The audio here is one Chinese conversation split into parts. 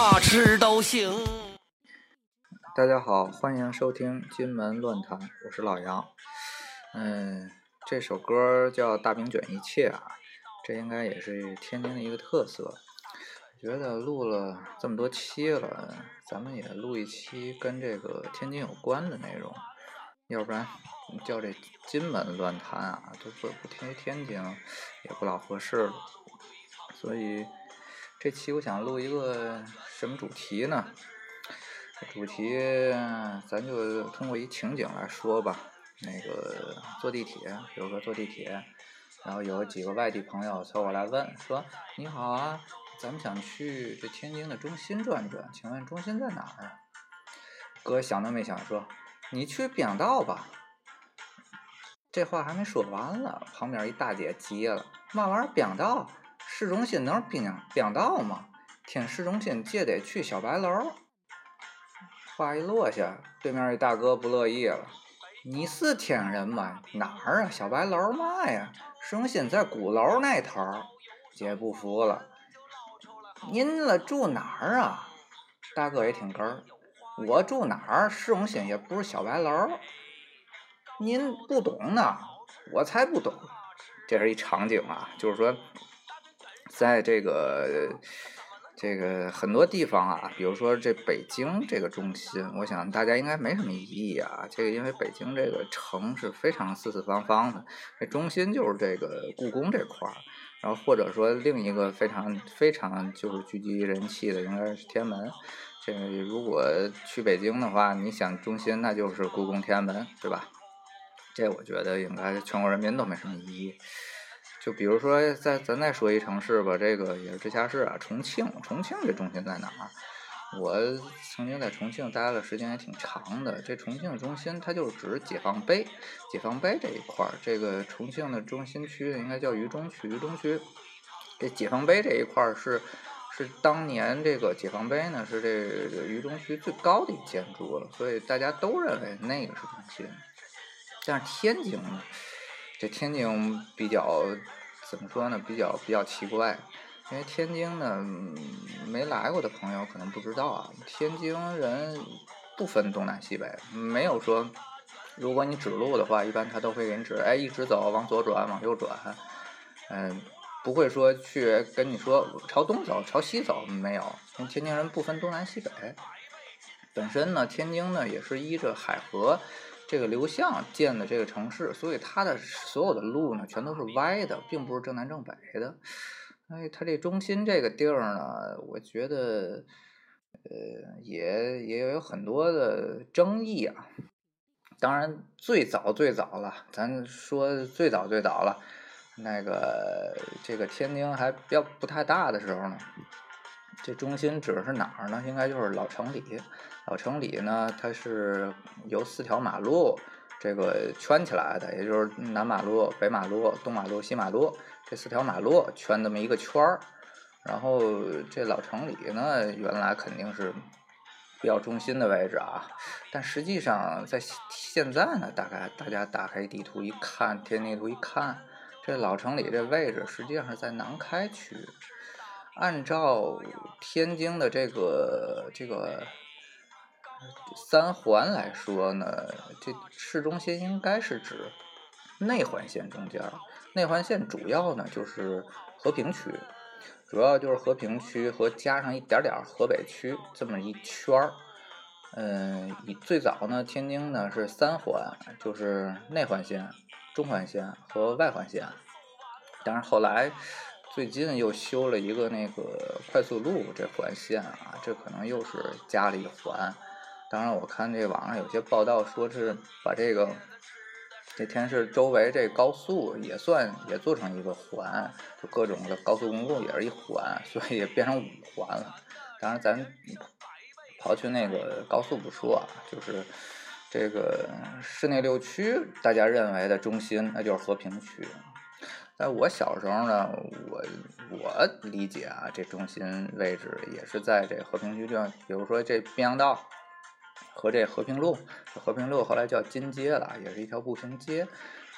大吃都行。大家好，欢迎收听《金门乱谈》，我是老杨。嗯，这首歌叫《大饼卷一切》啊，这应该也是天津的一个特色。觉得录了这么多期了，咱们也录一期跟这个天津有关的内容，要不然叫这金门乱谈啊，都不不天天津也不老合适了。所以这期我想录一个什么主题呢？主题咱就通过一情景来说吧。那个坐地铁，比如说坐地铁，然后有几个外地朋友凑过来问说：“你好啊。”咱们想去这天津的中心转转，请问中心在哪儿啊？哥想都没想说，你去扁道吧。这话还没说完了，旁边一大姐急了：“嘛玩意儿扁道？市中心能扁扁道吗？听市中心就得去小白楼。”话一落下，对面一大哥不乐意了：“你是天津人吗？哪儿啊？小白楼嘛呀？市中心在鼓楼那头。”姐不服了。您了住哪儿啊？大哥也挺哏儿，我住哪儿？市中心也不是小白楼。您不懂呢，我才不懂。这是一场景啊，就是说，在这个这个很多地方啊，比如说这北京这个中心，我想大家应该没什么疑义啊。这个因为北京这个城是非常四四方方的，这中心就是这个故宫这块儿。然后或者说另一个非常非常就是聚集人气的应该是天安门，这如果去北京的话，你想中心那就是故宫天安门，对吧？这我觉得应该全国人民都没什么异议。就比如说在咱再说一城市吧，这个也是直辖市啊，重庆，重庆这中心在哪儿？我曾经在重庆待了时间也挺长的。这重庆中心，它就是指解放碑，解放碑这一块儿。这个重庆的中心区应该叫渝中区，渝中区。这解放碑这一块儿是是当年这个解放碑呢，是这个渝中区最高的建筑了，所以大家都认为那个是中心。但是天津呢，这天津比较怎么说呢？比较比较奇怪。因为天津呢，没来过的朋友可能不知道啊。天津人不分东南西北，没有说，如果你指路的话，一般他都会给你指，哎，一直走，往左转，往右转，嗯，不会说去跟你说朝东走，朝西走，没有。因为天津人不分东南西北。本身呢，天津呢也是依着海河这个刘向建的这个城市，所以它的所有的路呢全都是歪的，并不是正南正北的。哎，它这中心这个地儿呢，我觉得，呃，也也有很多的争议啊。当然，最早最早了，咱说最早最早了，那个这个天津还比较不太大的时候呢，这中心指的是哪儿呢？应该就是老城里。老城里呢，它是由四条马路这个圈起来的，也就是南马路、北马路、东马路、西马路。这四条马路圈这么一个圈儿，然后这老城里呢，原来肯定是比较中心的位置啊，但实际上在现在呢，大概大家打开地图一看，天地图一看，这老城里这位置实际上是在南开区。按照天津的这个这个三环来说呢，这市中心应该是指内环线中间。内环线主要呢就是和平区，主要就是和平区和加上一点点河北区这么一圈儿。嗯，以最早呢，天津呢是三环，就是内环线、中环线和外环线。但是后来最近又修了一个那个快速路这环线啊，这可能又是加了一环。当然，我看这网上有些报道说是把这个。这天是周围这高速也算也做成一个环，就各种的高速公路也是一环，所以也变成五环了。当然，咱刨去那个高速不说啊，就是这个市内六区，大家认为的中心那就是和平区。在我小时候呢，我我理解啊，这中心位置也是在这和平区这，比如说这滨江道和这和平路，和平路后来叫金街了，也是一条步行街。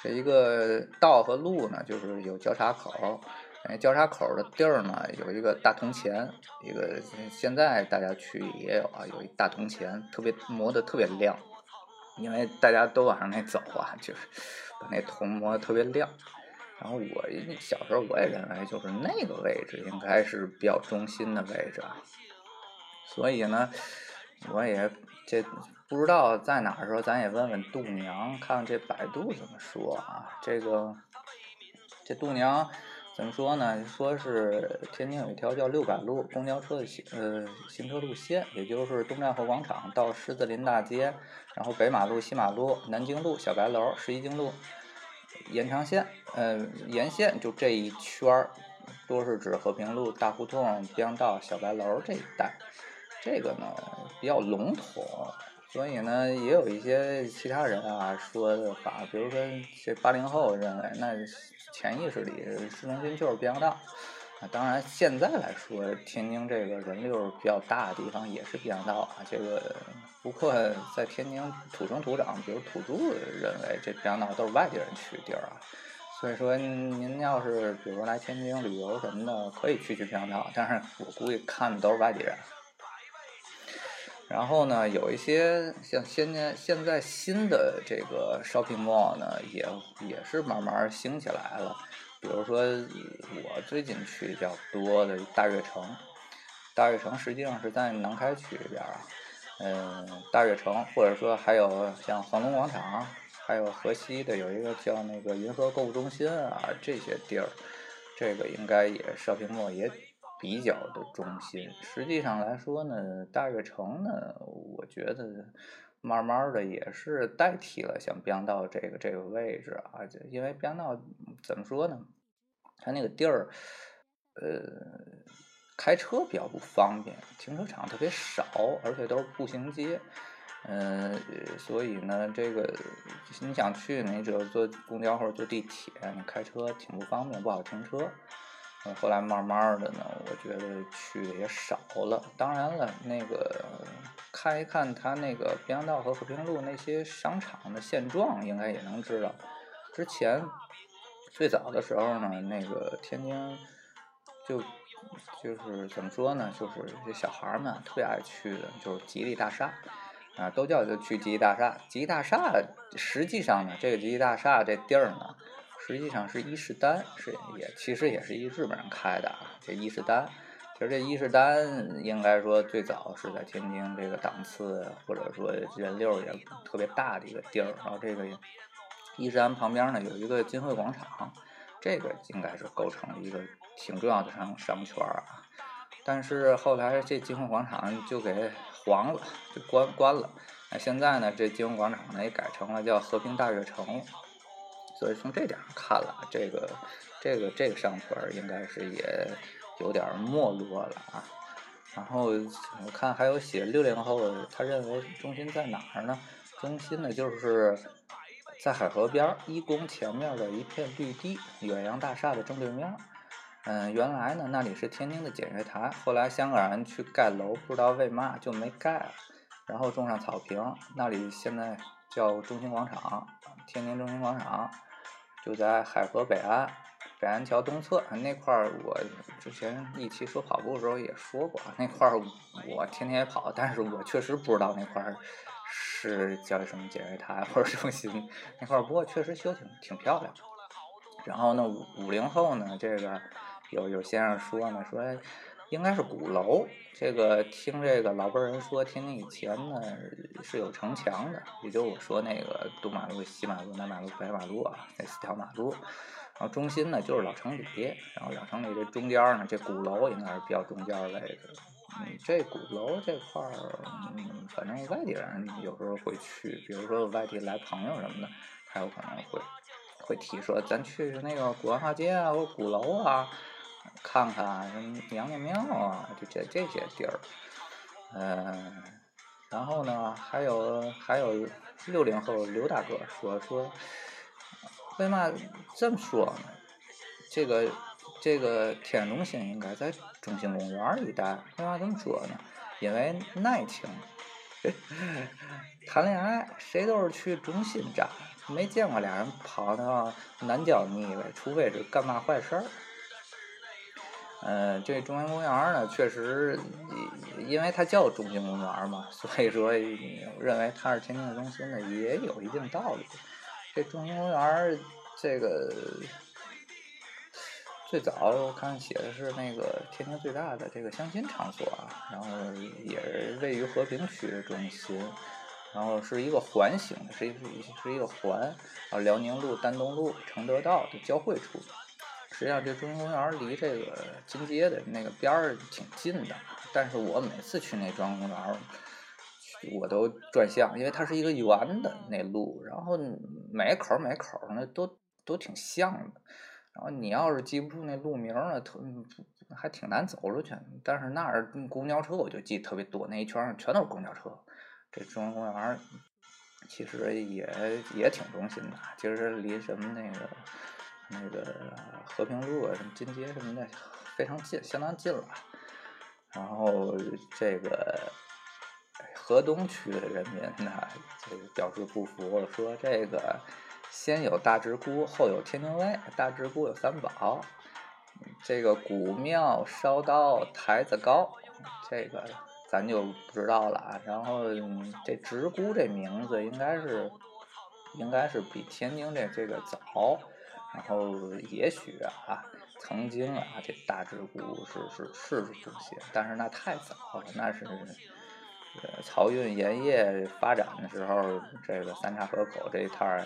这一个道和路呢，就是有交叉口。哎，交叉口的地儿呢，有一个大铜钱，一个现在大家去也有啊，有一大铜钱，特别磨得特别亮，因为大家都往上那走啊，就是把那铜磨得特别亮。然后我小时候我也认为，就是那个位置应该是比较中心的位置。所以呢，我也这不知道在哪儿时候，咱也问问度娘，看看这百度怎么说啊。这个这度娘。怎么说呢？说是天津有一条叫六百路公交车的行呃行车路线，也就是东站后广场到狮子林大街，然后北马路、西马路、南京路、小白楼、十一经路、延长线，呃沿线就这一圈儿，都是指和平路、大胡同、滨江道、小白楼这一带。这个呢比较笼统，所以呢也有一些其他人啊说的话，比如说这八零后认为那。潜意识里，市中心就是滨江道。啊，当然现在来说，天津这个人流比较大的地方也是滨江道啊。这个不过在天津土生土长，比如土著认为这滨江道都是外地人去的地儿啊。所以说，您要是比如来天津旅游什么的，可以去去滨江道，但是我估计看的都是外地人。然后呢，有一些像现在现在新的这个 shopping mall 呢，也也是慢慢兴起来了。比如说，我最近去比较多的大悦城，大悦城实际上是在南开区这边啊。嗯，大悦城，或者说还有像黄龙广场，还有河西的有一个叫那个银河购物中心啊，这些地儿，这个应该也 shopping mall 也。比较的中心，实际上来说呢，大悦城呢，我觉得慢慢的也是代替了像滨江道这个这个位置啊，就因为滨江道怎么说呢，它那个地儿，呃，开车比较不方便，停车场特别少，而且都是步行街，嗯，所以呢，这个你想去，你只有坐公交或者坐地铁，你开车挺不方便，不好停车。后来慢慢的呢，我觉得去的也少了。当然了，那个看一看他那个滨江道和和平路那些商场的现状，应该也能知道。之前最早的时候呢，那个天津就就是怎么说呢，就是这小孩们特别爱去的，就是吉利大厦啊，都叫就去吉利大厦。吉利大厦实际上呢，这个吉利大厦这地儿呢。实际上是伊势丹，是也其实也是一日本人开的啊。这伊势丹，其实这伊势丹应该说最早是在天津这个档次或者说人流也特别大的一个地儿。然后这个伊势丹旁边呢有一个金汇广场，这个应该是构成了一个挺重要的商商圈啊。但是后来这金汇广场就给黄了，就关关了。那现在呢，这金汇广场呢也改成了叫和平大悦城。所以从这点上看了，这个这个这个商圈应该是也有点没落了啊。然后我看还有写六零后，他认为中心在哪儿呢？中心呢就是在海河边一公前面的一片绿地，远洋大厦的正对面。嗯，原来呢那里是天津的检阅台，后来香港人去盖楼，不知道为嘛就没盖了，然后种上草坪，那里现在叫中心广场，天津中心广场。就在海河北岸，北安桥东侧那块儿，我之前一期说跑步的时候也说过，那块儿我天天跑，但是我确实不知道那块儿是叫什么检阅台或者中心那块儿，不过确实修挺挺漂亮。然后呢，五五零后呢，这个有有先生说呢，说应该是鼓楼。这个听这个老辈人说，天津以前呢是有城墙的，也就我说那个东马路、西马路、南马路、北马路啊，那四条马路。然后中心呢就是老城里，然后老城里这中间呢，这鼓楼应该是比较中间位置。嗯，这鼓楼这块儿，嗯，反正外地人有时候会去，比如说外地来朋友什么的，还有可能会会提说，咱去那个古文化街啊，或鼓楼啊。看看什么娘娘庙啊，就这这些地儿，嗯，然后呢，还有还有六零后刘大哥说说，为嘛这么说呢？这个这个天中心应该在中心公园一带。为啥这么说呢？因为爱情，谈恋爱谁都是去中心站，没见过俩人跑到南郊腻歪，除非是干嘛坏事儿。嗯，这中心公园呢，确实，因为它叫中心公园嘛，所以说认为它是天津的中心呢，也有一定道理。这中心公园这个最早我看写的是那个天津最大的这个相亲场所啊，然后也是位于和平区的中心，然后是一个环形的，是一是一个环，啊辽宁路、丹东路、承德道的交汇处。实际上，这中心公园离这个金街的那个边儿挺近的，但是我每次去那中心公园，我都转向，因为它是一个圆的那路，然后每口每口那都都挺像的，然后你要是记不住那路名呢，特还挺难走出去。但是那儿公交车我就记特别多，那一圈全都是公交车。这中央公园其实也也挺中心的，其实离什么那个。那个和平路啊，什么金街什么的，非常近，相当近了。然后这个河东区的人民呢，这个表示不服，说这个先有大直沽，后有天津卫。大直沽有三宝，这个古庙、烧刀、台子高，这个咱就不知道了啊。然后这直沽这名字应该是，应该是比天津这这个早。然后也许啊，曾经啊，这大直沽是是是中心，但是那太早了，那是呃漕运盐业发展的时候，这个三岔河口这一摊儿，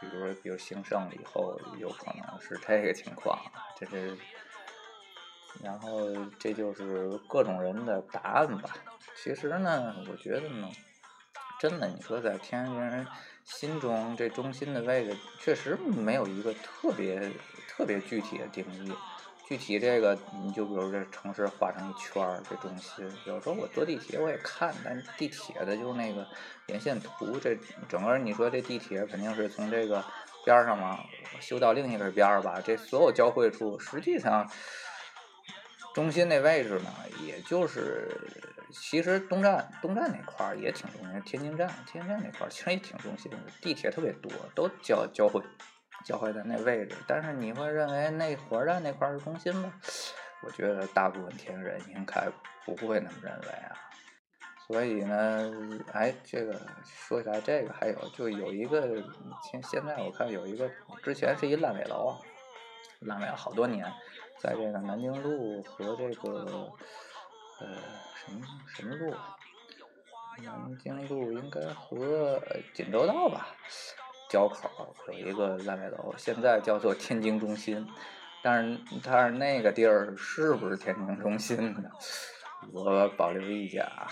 比如比如兴盛了以后，有可能是这个情况，这是，然后这就是各种人的答案吧。其实呢，我觉得呢，真的，你说在天津人。心中这中心的位置确实没有一个特别特别具体的定义。具体这个，你就比如这城市画成一圈儿，这中心。有时候我坐地铁我也看，但地铁的就是那个沿线图，这整个你说这地铁肯定是从这个边儿上嘛修到另一个边儿吧？这所有交汇处，实际上中心那位置呢，也就是。其实东站东站那块儿也挺中心，天津站天津站那块儿其实也挺中心的，地铁特别多，都交交汇交汇在那位置。但是你会认为那火车站那块是中心吗？我觉得大部分天津人应该不会那么认为啊。所以呢，哎，这个说起来这个还有就有一个，现现在我看有一个之前是一烂尾楼啊，烂尾了好多年，在这个南京路和这个呃。什么什么路？南京路应该和锦州道吧交口有一个烂尾楼，现在叫做天津中心。但是但是那个地儿是不是天津中心呢？我保留意见啊，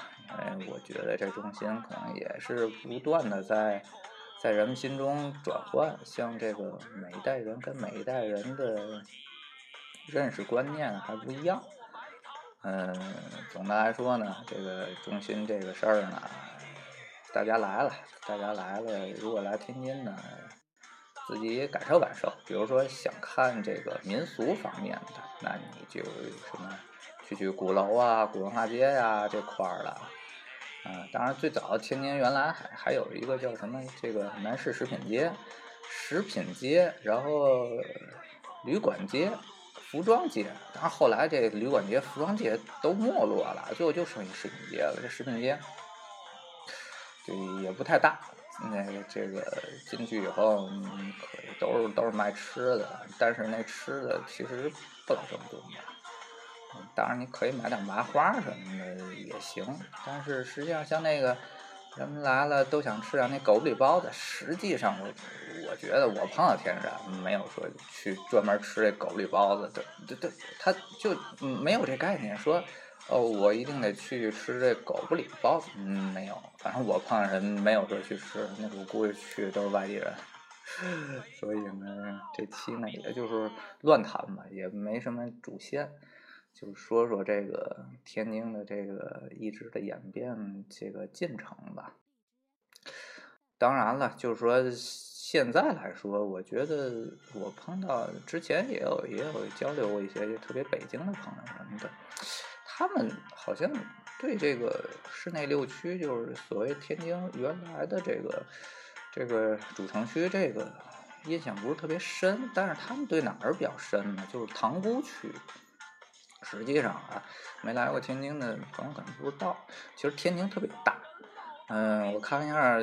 因为我觉得这中心可能也是不断的在在人们心中转换，像这个每一代人跟每一代人的认识观念还不一样。嗯，总的来说呢，这个中心这个事儿呢，大家来了，大家来了，如果来天津呢，自己感受感受。比如说想看这个民俗方面的，那你就什么去去鼓楼啊、古文化街呀这块儿了。嗯，当然最早天津原来还还有一个叫什么这个南市食品街、食品街，然后旅馆街。服装街，但是后来这旅馆街、服装街都没落了，最后就剩一食品街了。这食品街，也不太大。那个这个进去以后，嗯，可都是都是卖吃的，但是那吃的其实不老正宗的。当然你可以买点麻花什么的也行，但是实际上像那个。人们来了都想吃点那狗不理包子，实际上我我觉得我碰到天然没有说去专门吃这狗不理包子，这这这他就没有这概念，说哦我一定得去吃这狗不理包子，嗯没有，反正我碰上人没有说去吃，那我估计去都是外地人，所以呢这期呢也就是乱谈吧，也没什么主线。就说说这个天津的这个一直的演变这个进程吧。当然了，就是说现在来说，我觉得我碰到之前也有也有交流过一些特别北京的朋友什么的，他们好像对这个市内六区，就是所谓天津原来的这个这个主城区这个印象不是特别深，但是他们对哪儿比较深呢？就是塘沽区。实际上啊，没来过天津的朋友可能不知道，其实天津特别大。嗯，我看了一下，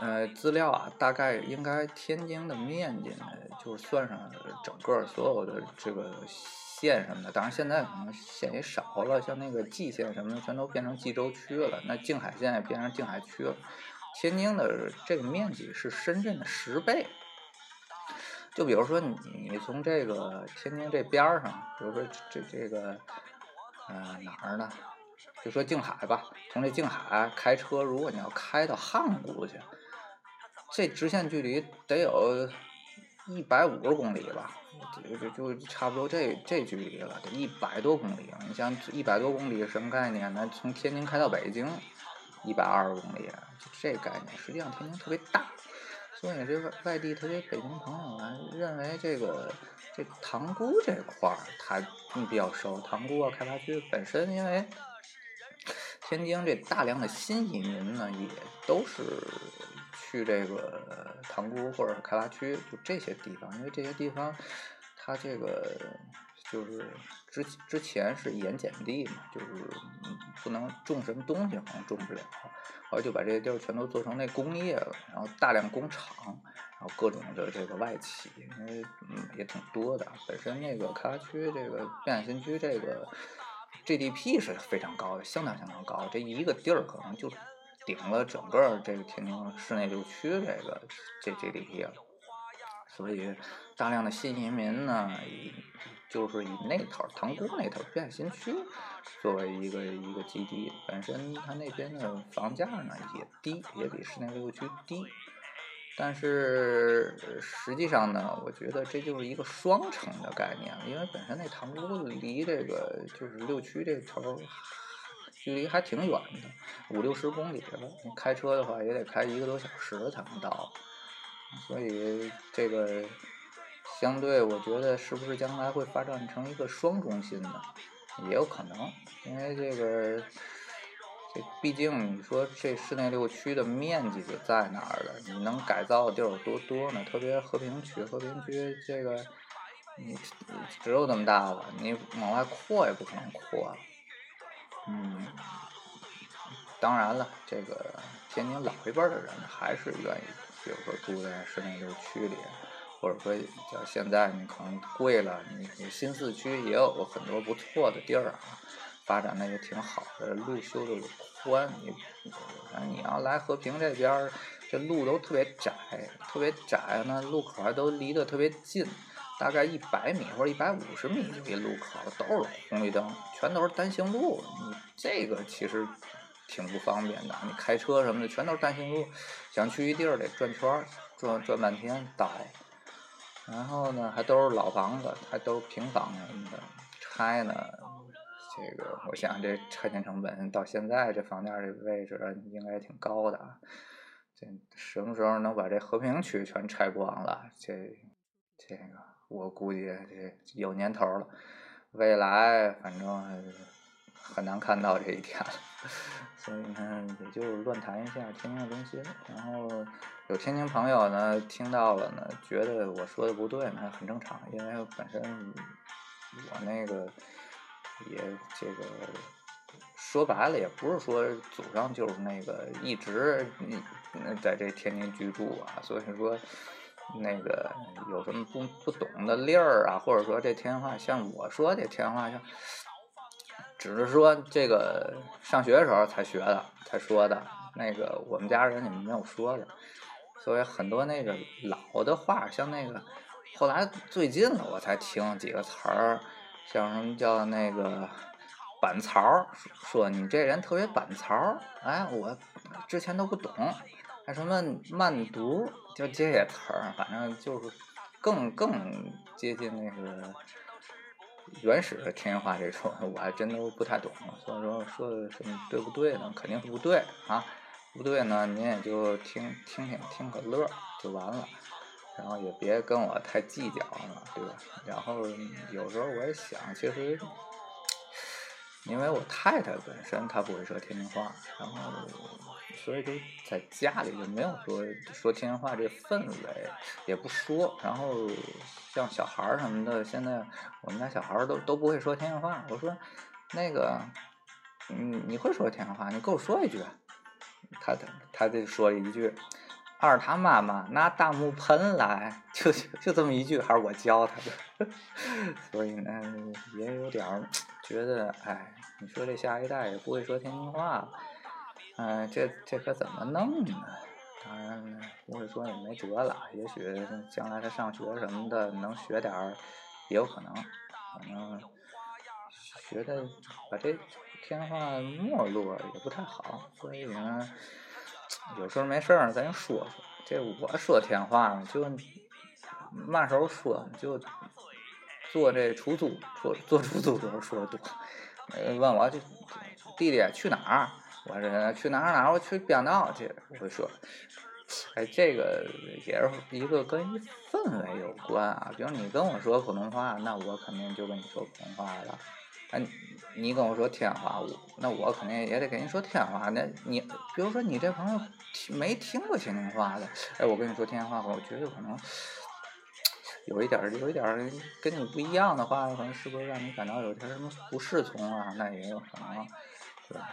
呃，资料啊，大概应该天津的面积呢，就算上整个所有的这个县什么的，当然现在可能县也少了，像那个蓟县什么的，全都变成蓟州区了，那静海县也变成静海区了。天津的这个面积是深圳的十倍。就比如说你你从这个天津这边儿上，比如说这这个，呃哪儿呢？就说静海吧，从这静海开车，如果你要开到汉沽去，这直线距离得有一百五十公里吧，就就就差不多这这距离了，得一百多公里。你像一百多公里什么概念呢？从天津开到北京，一百二十公里，就这概念。实际上天津特别大。所以这个外地特别北京朋友啊，认为这个这塘沽这块儿他比较熟。塘沽啊，开发区本身因为天津这大量的新移民呢，也都是去这个塘沽或者开发区，就这些地方，因为这些地方它这个就是之之前是盐碱地嘛，就是不能种什么东西，好像种不了。后来就把这些地儿全都做成那工业了，然后大量工厂，然后各种的这个外企，因为嗯也挺多的。本身那个开发区这个滨海新区这个 GDP 是非常高的，相当相当高。这一个地儿可能就顶了整个这个天津市内六区这个这 GDP 了。所以大量的新移民呢。以就是以那头塘沽那头滨海新区作为一个一个基地，本身它那边的房价呢也低，也比市内六区低。但是实际上呢，我觉得这就是一个双城的概念，因为本身那塘沽离这个就是六区这头距离还挺远的，五六十公里了。开车的话也得开一个多小时才能到，所以这个。相对，我觉得是不是将来会发展成一个双中心呢？也有可能，因为这个，这毕竟你说这市内六区的面积就在那儿了，你能改造的地儿有多多呢？特别和平区，和平区这个，你只有这么大了，你往外扩也不可能扩。嗯，当然了，这个天津老一辈的人还是愿意，比如说住在市内六区里。或者说，叫现在你可能贵了，你你新四区也有很多不错的地儿啊，发展的也挺好的，路修的也宽。你，你要来和平这边，这路都特别窄，特别窄，那路口还都离得特别近，大概一百米或者一百五十米就一路口，都是红绿灯，全都是单行路。你这个其实挺不方便的，你开车什么的全都是单行路，想去一地儿得转圈儿，转转半天倒。然后呢，还都是老房子，还都是平房什么的，拆呢，这个我想这拆迁成本到现在这房价这位置应该挺高的。这什么时候能把这和平区全拆光了？这这个我估计这有年头了，未来反正很难看到这一天了。所以呢，也就乱谈一下天津的东西。然后有天津朋友呢听到了呢，觉得我说的不对，那很正常，因为本身我那个也这个说白了，也不是说祖上就是那个一直在这天津居住啊，所以说那个有什么不不懂的粒儿啊，或者说这天话像我说这天话像。只是说这个上学的时候才学的，才说的。那个我们家人你们没有说的，所以很多那个老的话，像那个后来最近了我才听几个词儿，像什么叫那个板槽说你这人特别板槽哎，我之前都不懂。还什么慢读，就这些词儿，反正就是更更接近那个。原始的天津话这种，我还真都不太懂，所以说说的什么对不对呢？肯定是不对啊，不对呢，您也就听听听听个乐就完了。然后也别跟我太计较了，对吧？然后有时候我也想，其实因为我太太本身她不会说天津话，然后所以就在家里就没有说说天津话这氛围，也不说。然后像小孩儿什么的，现在我们家小孩儿都都不会说天津话，我说那个，嗯，你会说天津话，你给我说一句。他他他就说了一句。二他妈妈拿大木盆来，就就这么一句，还是我教他的，所以呢，也有点儿觉得，哎，你说这下一代也不会说天津话，嗯，这这可怎么弄呢？当然不会说也没辙了，也许将来他上学什么的能学点儿，也有可能，反正学的把这天话没落也不太好，所以呢。有时候没事儿，咱就说说。这我说天话呢，就嘛时候说，就坐这出租，坐坐出租时候说的多。问我这弟弟去哪儿？我说去哪儿哪儿？我去编导去。我会说，哎，这个也是一个跟氛围有关啊。比如你跟我说普通话，那我肯定就跟你说普通话了。哎，你跟我说天津话，那我肯定也得跟你说天津话。那你比如说你这朋友听没听过天津话的，哎，我跟你说天津话，我觉得可能有一点儿有一点儿跟你不一样的话，可能是不是让你感到有点什么不适从啊？那也有可能，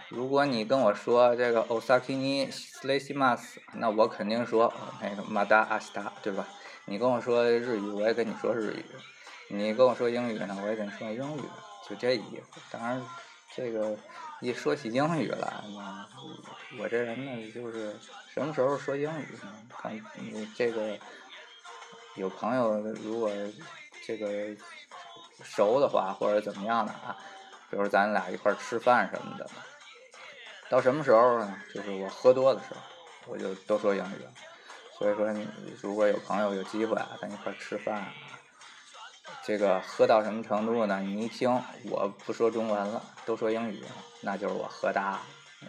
如果你跟我说这个 Osaki s l a s i m a s 那我肯定说那个 Mada Asta，对吧？你跟我说日语，我也跟你说日语；你跟我说英语呢，我也跟你说英语。就这意思，当然，这个一说起英语来，呢，我这人呢，就是什么时候说英语呢？看你这个有朋友如果这个熟的话，或者怎么样的啊，比如咱俩一块吃饭什么的，到什么时候呢？就是我喝多的时候，我就都说英语。所以说，你如果有朋友有机会啊，咱一块吃饭。这个喝到什么程度呢？你一听我不说中文了，都说英语，那就是我喝大了。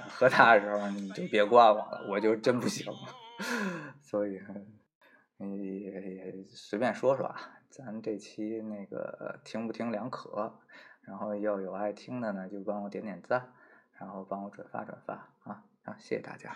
喝大的时候你就别怪我了，我就真不行。所以，也也随便说说啊。咱这期那个听不听两可，然后要有爱听的呢，就帮我点点赞，然后帮我转发转发啊！啊，谢谢大家。